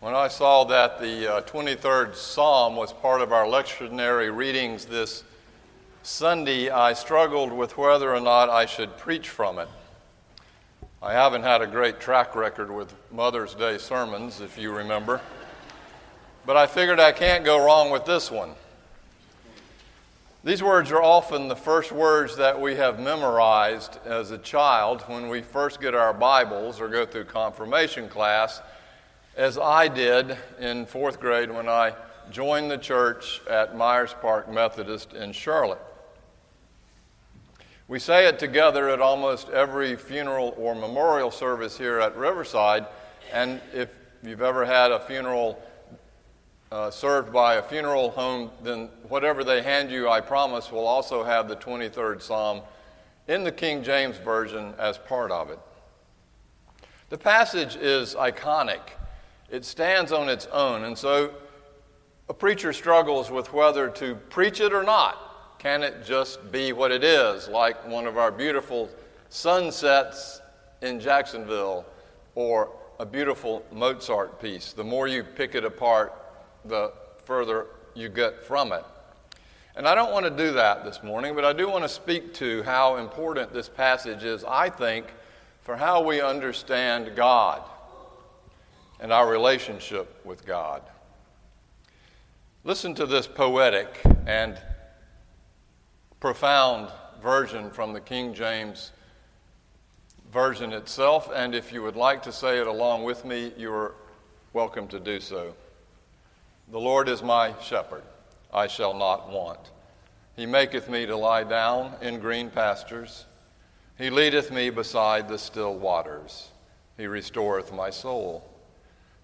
When I saw that the uh, 23rd Psalm was part of our lectionary readings this Sunday, I struggled with whether or not I should preach from it. I haven't had a great track record with Mother's Day sermons, if you remember, but I figured I can't go wrong with this one. These words are often the first words that we have memorized as a child when we first get our Bibles or go through confirmation class as I did in fourth grade when I joined the church at Myers Park Methodist in Charlotte. We say it together at almost every funeral or memorial service here at Riverside, and if you've ever had a funeral uh, served by a funeral home, then whatever they hand you, I promise, will also have the 23rd Psalm in the King James Version as part of it. The passage is iconic it stands on its own. And so a preacher struggles with whether to preach it or not. Can it just be what it is, like one of our beautiful sunsets in Jacksonville or a beautiful Mozart piece? The more you pick it apart, the further you get from it. And I don't want to do that this morning, but I do want to speak to how important this passage is, I think, for how we understand God and our relationship with God. Listen to this poetic and profound version from the King James Version itself, and if you would like to say it along with me, you are welcome to do so. The Lord is my shepherd, I shall not want. He maketh me to lie down in green pastures. He leadeth me beside the still waters. He restoreth my soul.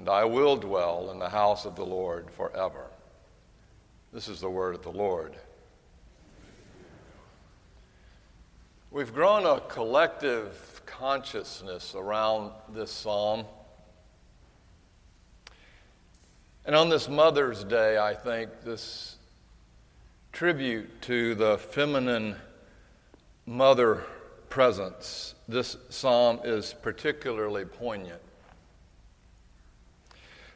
and I will dwell in the house of the Lord forever. This is the word of the Lord. We've grown a collective consciousness around this psalm. And on this Mother's Day, I think this tribute to the feminine mother presence, this psalm is particularly poignant.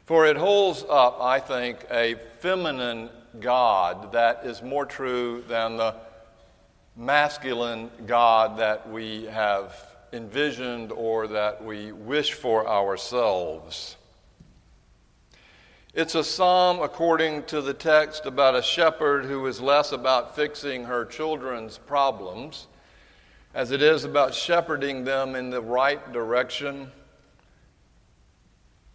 For it holds up, I think, a feminine God that is more true than the masculine God that we have envisioned or that we wish for ourselves. It's a psalm, according to the text, about a shepherd who is less about fixing her children's problems as it is about shepherding them in the right direction,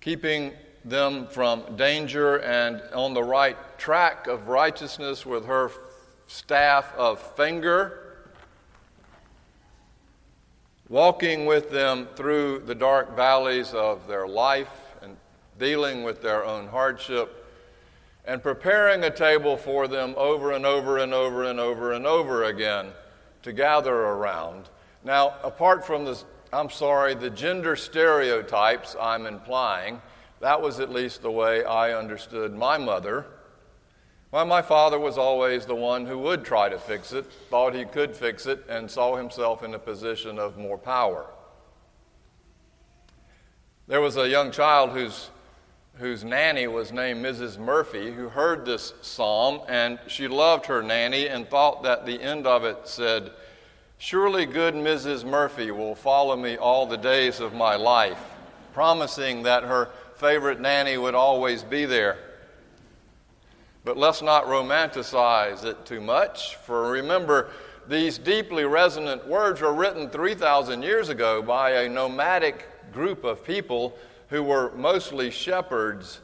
keeping them from danger and on the right track of righteousness with her staff of finger, walking with them through the dark valleys of their life and dealing with their own hardship, and preparing a table for them over and over and over and over and over again to gather around. Now, apart from this, I'm sorry, the gender stereotypes I'm implying, that was at least the way I understood my mother. Well, my father was always the one who would try to fix it, thought he could fix it, and saw himself in a position of more power. There was a young child whose, whose nanny was named Mrs. Murphy who heard this psalm, and she loved her nanny and thought that the end of it said, Surely good Mrs. Murphy will follow me all the days of my life, promising that her favorite nanny would always be there. But let's not romanticize it too much, for remember, these deeply resonant words were written 3,000 years ago by a nomadic group of people who were mostly shepherds,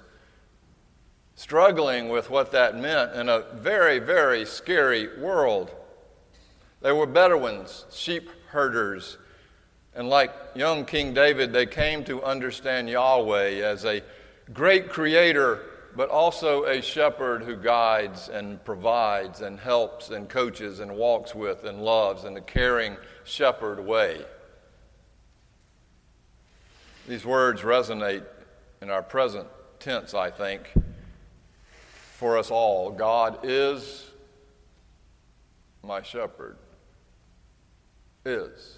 struggling with what that meant in a very, very scary world. They were Bedouins, sheep herders, and like young King David, they came to understand Yahweh as a great creator, but also a shepherd who guides and provides and helps and coaches and walks with and loves in a caring shepherd way. These words resonate in our present tense, I think, for us all. God is my shepherd. Is.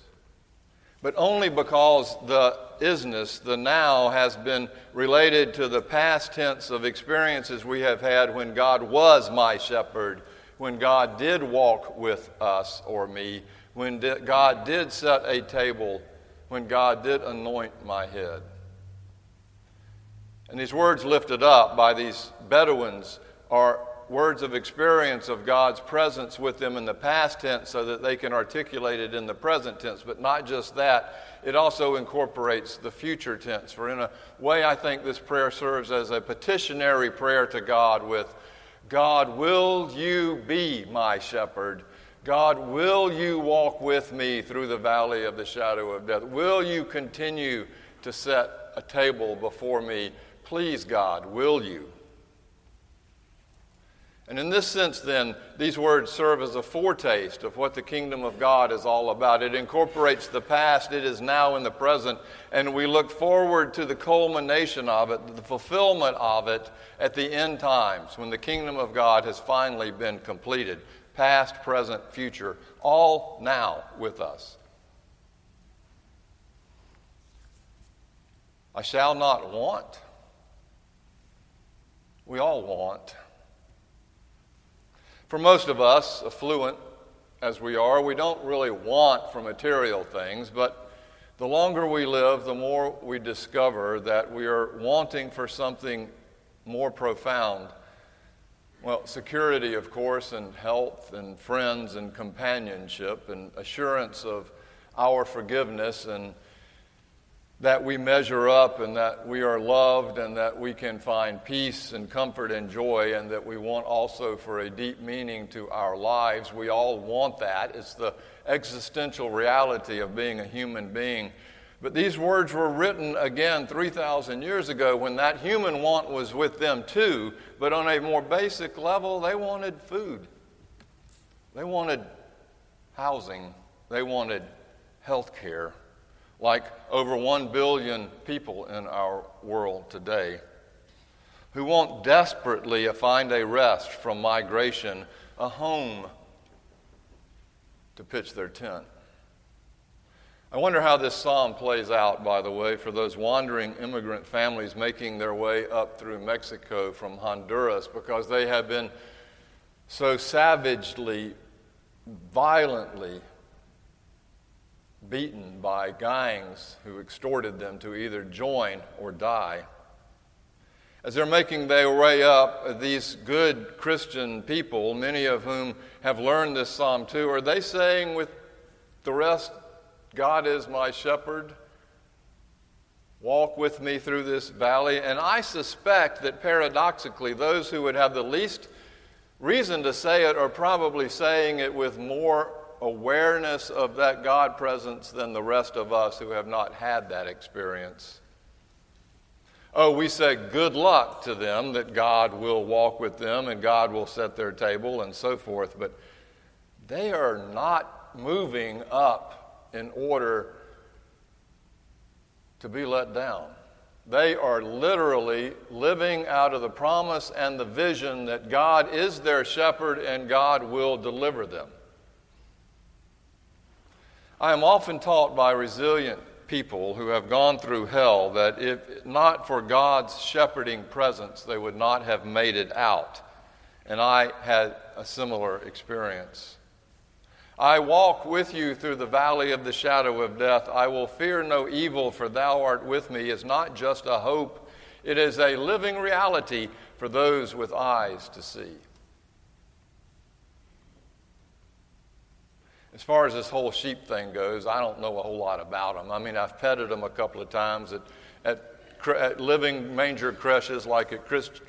But only because the isness, the now, has been related to the past tense of experiences we have had when God was my shepherd, when God did walk with us or me, when God did set a table, when God did anoint my head. And these words lifted up by these Bedouins are words of experience of God's presence with them in the past tense so that they can articulate it in the present tense. But not just that, it also incorporates the future tense. For in a way, I think this prayer serves as a petitionary prayer to God with God, will you be my shepherd? God, will you walk with me through the valley of the shadow of death? Will you continue to set a table before me? Please, God, will you? And in this sense, then, these words serve as a foretaste of what the kingdom of God is all about. It incorporates the past, it is now in the present, and we look forward to the culmination of it, the fulfillment of it at the end times when the kingdom of God has finally been completed. Past, present, future, all now with us. I shall not want. We all want. For most of us, affluent as we are, we don't really want for material things, but the longer we live, the more we discover that we are wanting for something more profound. Well, security, of course, and health, and friends, and companionship, and assurance of our forgiveness and that we measure up and that we are loved and that we can find peace and comfort and joy and that we want also for a deep meaning to our lives. We all want that. It's the existential reality of being a human being. But these words were written again 3,000 years ago when that human want was with them too, but on a more basic level, they wanted food. They wanted housing. They wanted health care like over 1 billion people in our world today, who want desperately to find a rest from migration, a home to pitch their tent. I wonder how this psalm plays out, by the way, for those wandering immigrant families making their way up through Mexico from Honduras because they have been so savagely, violently beaten by gangs who extorted them to either join or die. As they're making their way up, these good Christian people, many of whom have learned this psalm too, are they saying with the rest, God is my shepherd? Walk with me through this valley. And I suspect that paradoxically, those who would have the least reason to say it are probably saying it with more awareness of that God presence than the rest of us who have not had that experience. Oh, we say good luck to them that God will walk with them and God will set their table and so forth, but they are not moving up in order to be let down. They are literally living out of the promise and the vision that God is their shepherd and God will deliver them. I am often taught by resilient people who have gone through hell that if not for God's shepherding presence, they would not have made it out. And I had a similar experience. I walk with you through the valley of the shadow of death. I will fear no evil, for thou art with me is not just a hope, it is a living reality for those with eyes to see. As far as this whole sheep thing goes, I don't know a whole lot about them. I mean, I've petted them a couple of times at, at, at living manger creches like at Christ,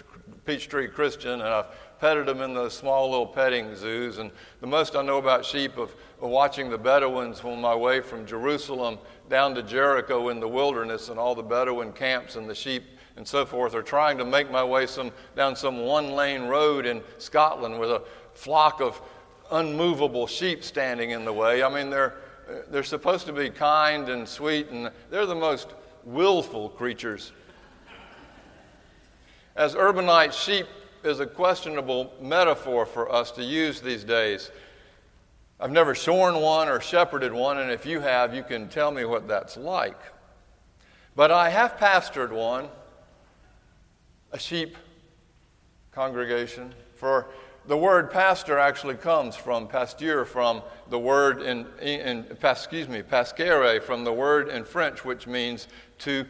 Peachtree Christian, and I've petted them in those small little petting zoos. And the most I know about sheep of, of watching the Bedouins on my way from Jerusalem down to Jericho in the wilderness and all the Bedouin camps and the sheep and so forth, or trying to make my way some, down some one lane road in Scotland with a flock of unmovable sheep standing in the way. I mean, they're, they're supposed to be kind and sweet, and they're the most willful creatures. As urbanite, sheep is a questionable metaphor for us to use these days. I've never shorn one or shepherded one, and if you have, you can tell me what that's like. But I have pastored one, a sheep congregation. For the word pastor actually comes from pasteur, from the word in, in excuse me, pascere, from the word in French, which means to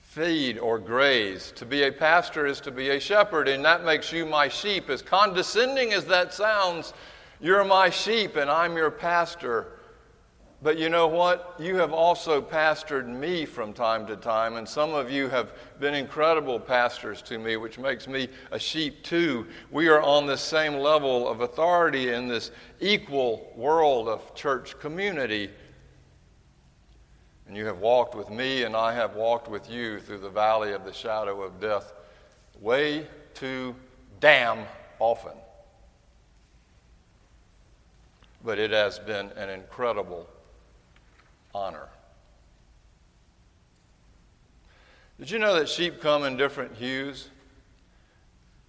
feed or graze. To be a pastor is to be a shepherd, and that makes you my sheep. As condescending as that sounds, you're my sheep and I'm your pastor. But you know what? You have also pastored me from time to time, and some of you have been incredible pastors to me, which makes me a sheep too. We are on the same level of authority in this equal world of church community. And you have walked with me, and I have walked with you through the valley of the shadow of death way too damn often. But it has been an incredible honor. Did you know that sheep come in different hues?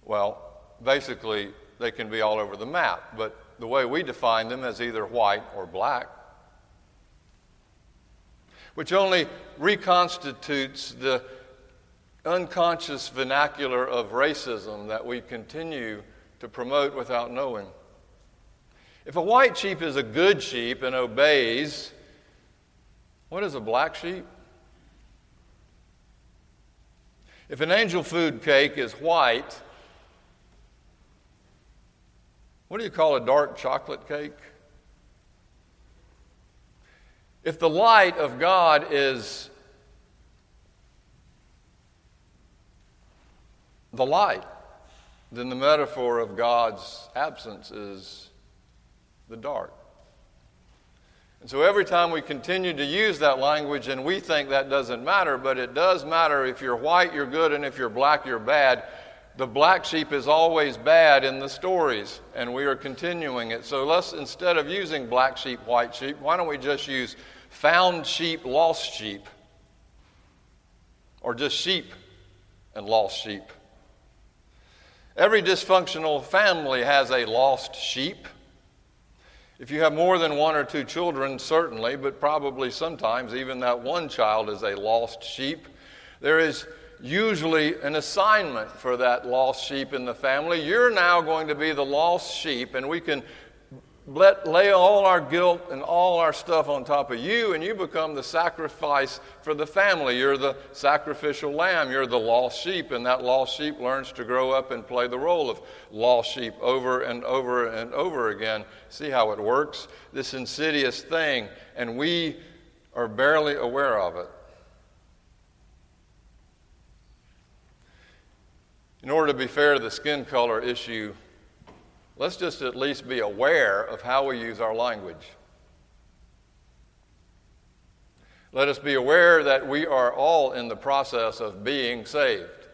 Well, basically, they can be all over the map, but the way we define them is either white or black which only reconstitutes the unconscious vernacular of racism that we continue to promote without knowing. If a white sheep is a good sheep and obeys, what is a black sheep? If an angel food cake is white, what do you call a dark chocolate cake? If the light of God is the light, then the metaphor of God's absence is the dark. And so every time we continue to use that language, and we think that doesn't matter, but it does matter. If you're white, you're good, and if you're black, you're bad. The black sheep is always bad in the stories, and we are continuing it. So let's, instead of using black sheep, white sheep, why don't we just use found sheep, lost sheep, or just sheep and lost sheep. Every dysfunctional family has a lost sheep. If you have more than one or two children, certainly, but probably sometimes even that one child is a lost sheep. There is usually an assignment for that lost sheep in the family. You're now going to be the lost sheep, and we can let, lay all our guilt and all our stuff on top of you, and you become the sacrifice for the family. You're the sacrificial lamb. You're the lost sheep, and that lost sheep learns to grow up and play the role of lost sheep over and over and over again. See how it works? This insidious thing, and we are barely aware of it. In order to be fair to the skin color issue, Let's just at least be aware of how we use our language. Let us be aware that we are all in the process of being saved,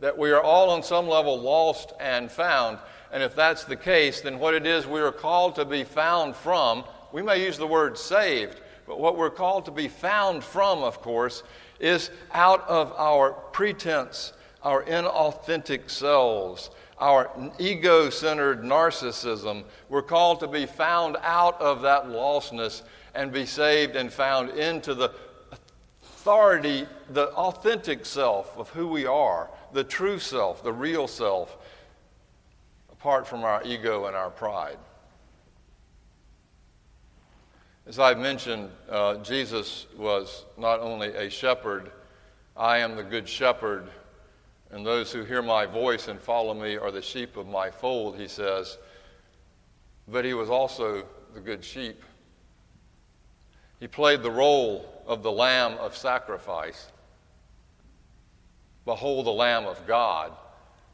that we are all on some level lost and found. And if that's the case, then what it is we are called to be found from, we may use the word saved, but what we're called to be found from, of course, is out of our pretense, our inauthentic selves, our ego centered narcissism. We're called to be found out of that lostness and be saved and found into the authority, the authentic self of who we are, the true self, the real self, apart from our ego and our pride. As I've mentioned, uh, Jesus was not only a shepherd, I am the good shepherd and those who hear my voice and follow me are the sheep of my fold, he says. But he was also the good sheep. He played the role of the lamb of sacrifice. Behold, the Lamb of God,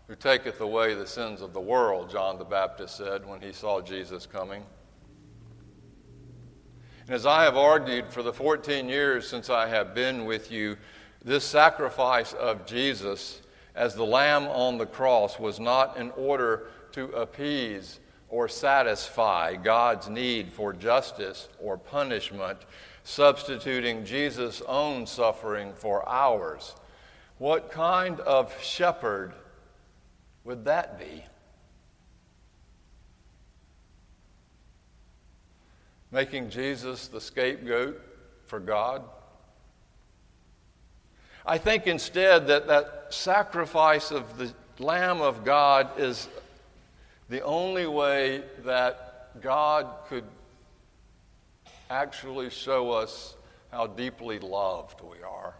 who taketh away the sins of the world, John the Baptist said when he saw Jesus coming. And as I have argued for the 14 years since I have been with you, This sacrifice of Jesus as the Lamb on the cross was not in order to appease or satisfy God's need for justice or punishment, substituting Jesus' own suffering for ours. What kind of shepherd would that be? Making Jesus the scapegoat for God? I think instead that that sacrifice of the Lamb of God is the only way that God could actually show us how deeply loved we are,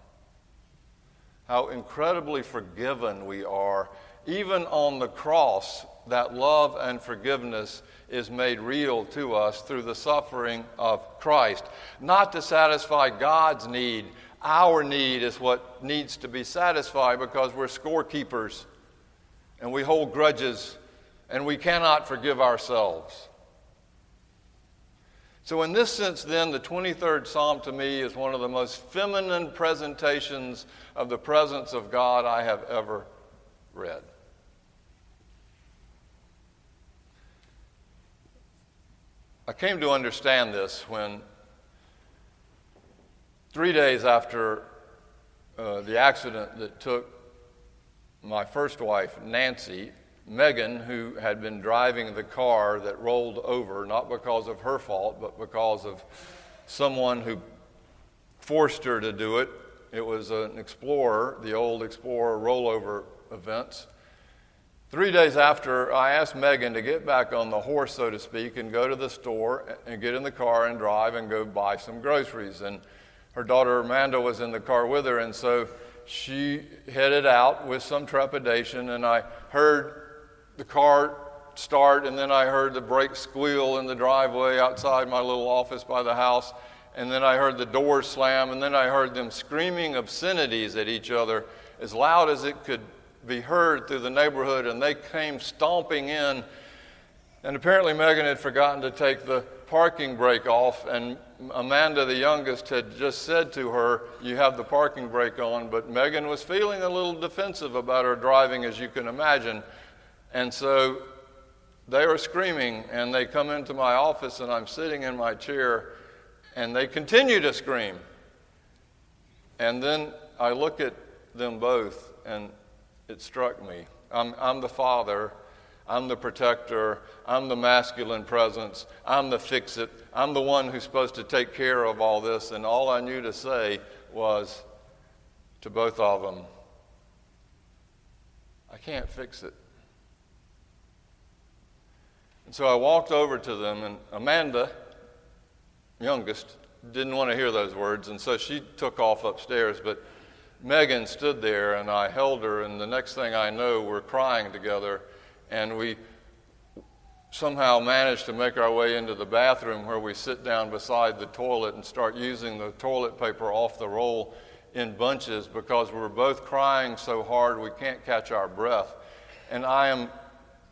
how incredibly forgiven we are. Even on the cross, that love and forgiveness is made real to us through the suffering of Christ. Not to satisfy God's need, our need is what needs to be satisfied because we're scorekeepers and we hold grudges and we cannot forgive ourselves. So, in this sense, then, the 23rd Psalm to me is one of the most feminine presentations of the presence of God I have ever read. I came to understand this when, three days after uh, the accident that took my first wife, Nancy, Megan, who had been driving the car that rolled over, not because of her fault, but because of someone who forced her to do it. It was an Explorer, the old Explorer rollover events. Three days after, I asked Megan to get back on the horse, so to speak, and go to the store and get in the car and drive and go buy some groceries. And her daughter Amanda was in the car with her, and so she headed out with some trepidation, and I heard the car start, and then I heard the brake squeal in the driveway outside my little office by the house, and then I heard the doors slam, and then I heard them screaming obscenities at each other as loud as it could be heard through the neighborhood, and they came stomping in. And apparently, Megan had forgotten to take the parking brake off, and Amanda, the youngest, had just said to her, You have the parking brake on. But Megan was feeling a little defensive about her driving, as you can imagine. And so they are screaming, and they come into my office, and I'm sitting in my chair, and they continue to scream. And then I look at them both, and it struck me. I'm, I'm the father, I'm the protector, I'm the masculine presence, I'm the fix it, I'm the one who's supposed to take care of all this, and all I knew to say was to both of them, I can't fix it. And so I walked over to them, and Amanda, youngest, didn't want to hear those words, and so she took off upstairs. But Megan stood there, and I held her, and the next thing I know, we're crying together, and we somehow managed to make our way into the bathroom where we sit down beside the toilet and start using the toilet paper off the roll in bunches because we're both crying so hard we can't catch our breath. And I am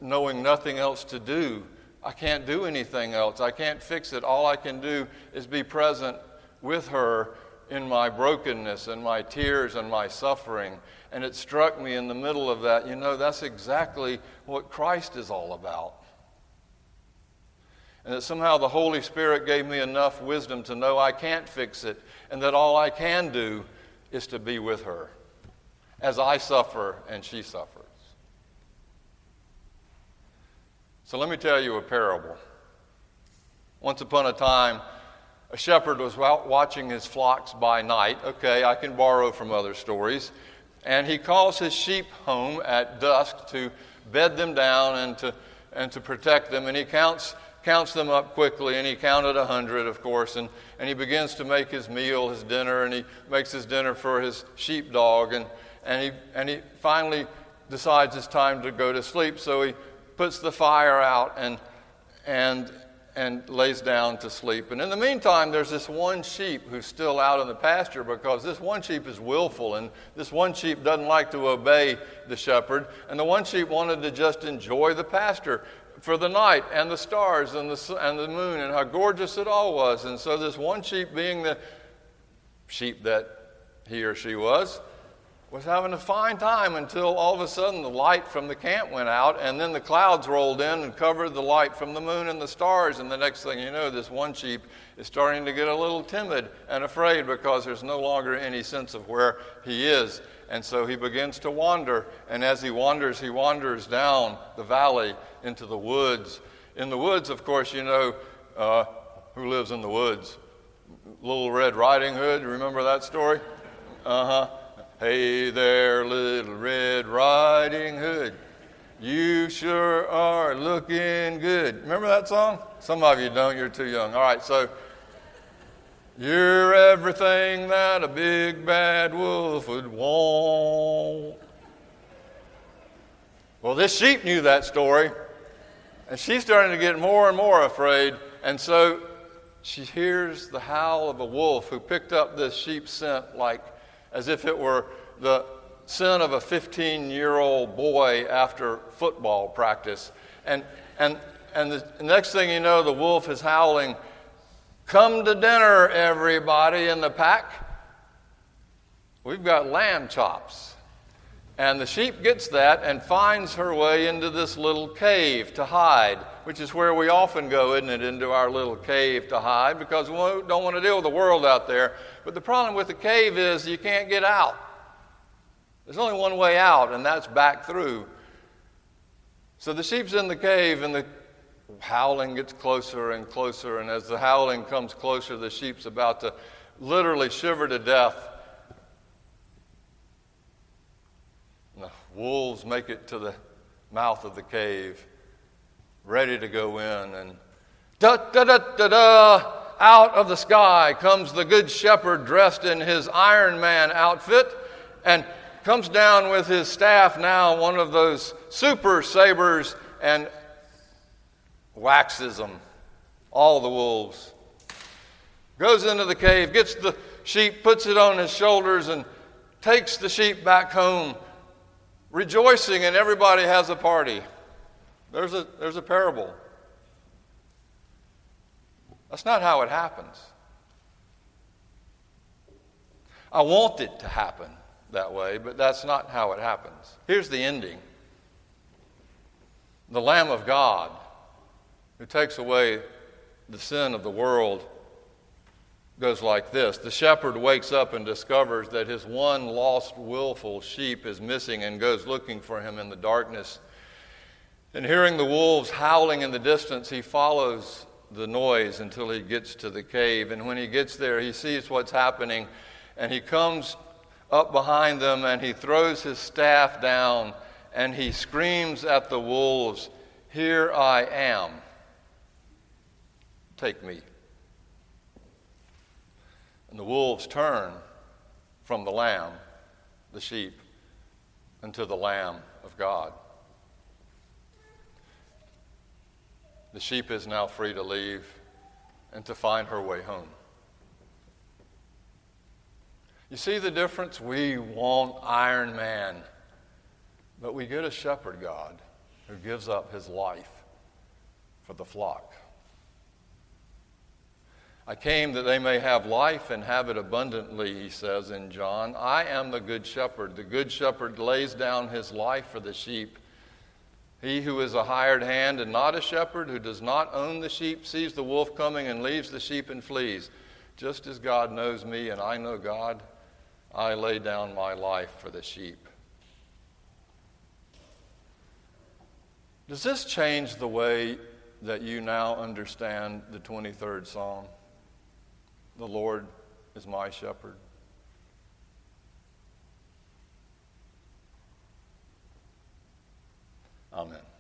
knowing nothing else to do. I can't do anything else. I can't fix it. All I can do is be present with her in my brokenness and my tears and my suffering. And it struck me in the middle of that, you know, that's exactly what Christ is all about. And that somehow the Holy Spirit gave me enough wisdom to know I can't fix it, and that all I can do is to be with her as I suffer and she suffers. So let me tell you a parable. Once upon a time, a shepherd was watching his flocks by night. Okay, I can borrow from other stories. And he calls his sheep home at dusk to bed them down and to, and to protect them. And he counts, counts them up quickly. And he counted a hundred, of course. And, and he begins to make his meal, his dinner. And he makes his dinner for his sheepdog. And, and, he, and he finally decides it's time to go to sleep. So he puts the fire out and, and, and lays down to sleep. And in the meantime, there's this one sheep who's still out in the pasture because this one sheep is willful and this one sheep doesn't like to obey the shepherd. And the one sheep wanted to just enjoy the pasture for the night and the stars and the, and the moon and how gorgeous it all was. And so, this one sheep, being the sheep that he or she was, was having a fine time until all of a sudden the light from the camp went out, and then the clouds rolled in and covered the light from the moon and the stars. And the next thing you know, this one sheep is starting to get a little timid and afraid because there's no longer any sense of where he is. And so he begins to wander. And as he wanders, he wanders down the valley into the woods. In the woods, of course, you know uh, who lives in the woods? Little Red Riding Hood. Remember that story? Uh huh. Hey there, little Red Riding Hood. You sure are looking good. Remember that song? Some of you don't, you're too young. All right, so you're everything that a big bad wolf would want. Well, this sheep knew that story, and she's starting to get more and more afraid, and so she hears the howl of a wolf who picked up this sheep scent like as if it were the sin of a 15 year old boy after football practice. And, and, and the next thing you know, the wolf is howling, Come to dinner, everybody in the pack. We've got lamb chops. And the sheep gets that and finds her way into this little cave to hide, which is where we often go, isn't it, into our little cave to hide because we don't want to deal with the world out there. But the problem with the cave is you can't get out. There's only one way out, and that's back through. So the sheep's in the cave, and the howling gets closer and closer. And as the howling comes closer, the sheep's about to literally shiver to death. And the wolves make it to the mouth of the cave, ready to go in. And da da da da da! Out of the sky comes the good shepherd dressed in his Iron Man outfit and comes down with his staff now, one of those super sabers, and waxes them, all the wolves. Goes into the cave, gets the sheep, puts it on his shoulders, and takes the sheep back home, rejoicing, and everybody has a party. There's a, there's a parable. That's not how it happens. I want it to happen that way, but that's not how it happens. Here's the ending the Lamb of God who takes away the sin of the world goes like this The shepherd wakes up and discovers that his one lost, willful sheep is missing and goes looking for him in the darkness. And hearing the wolves howling in the distance, he follows the noise until he gets to the cave. And when he gets there, he sees what's happening and he comes up behind them and he throws his staff down and he screams at the wolves, Here I am. Take me. And the wolves turn from the lamb, the sheep, unto the lamb of God. The sheep is now free to leave and to find her way home. You see the difference? We want Iron Man, but we get a shepherd God who gives up his life for the flock. I came that they may have life and have it abundantly, he says in John. I am the good shepherd. The good shepherd lays down his life for the sheep. He who is a hired hand and not a shepherd, who does not own the sheep, sees the wolf coming and leaves the sheep and flees. Just as God knows me and I know God, I lay down my life for the sheep. Does this change the way that you now understand the 23rd Psalm? The Lord is my shepherd. Amen.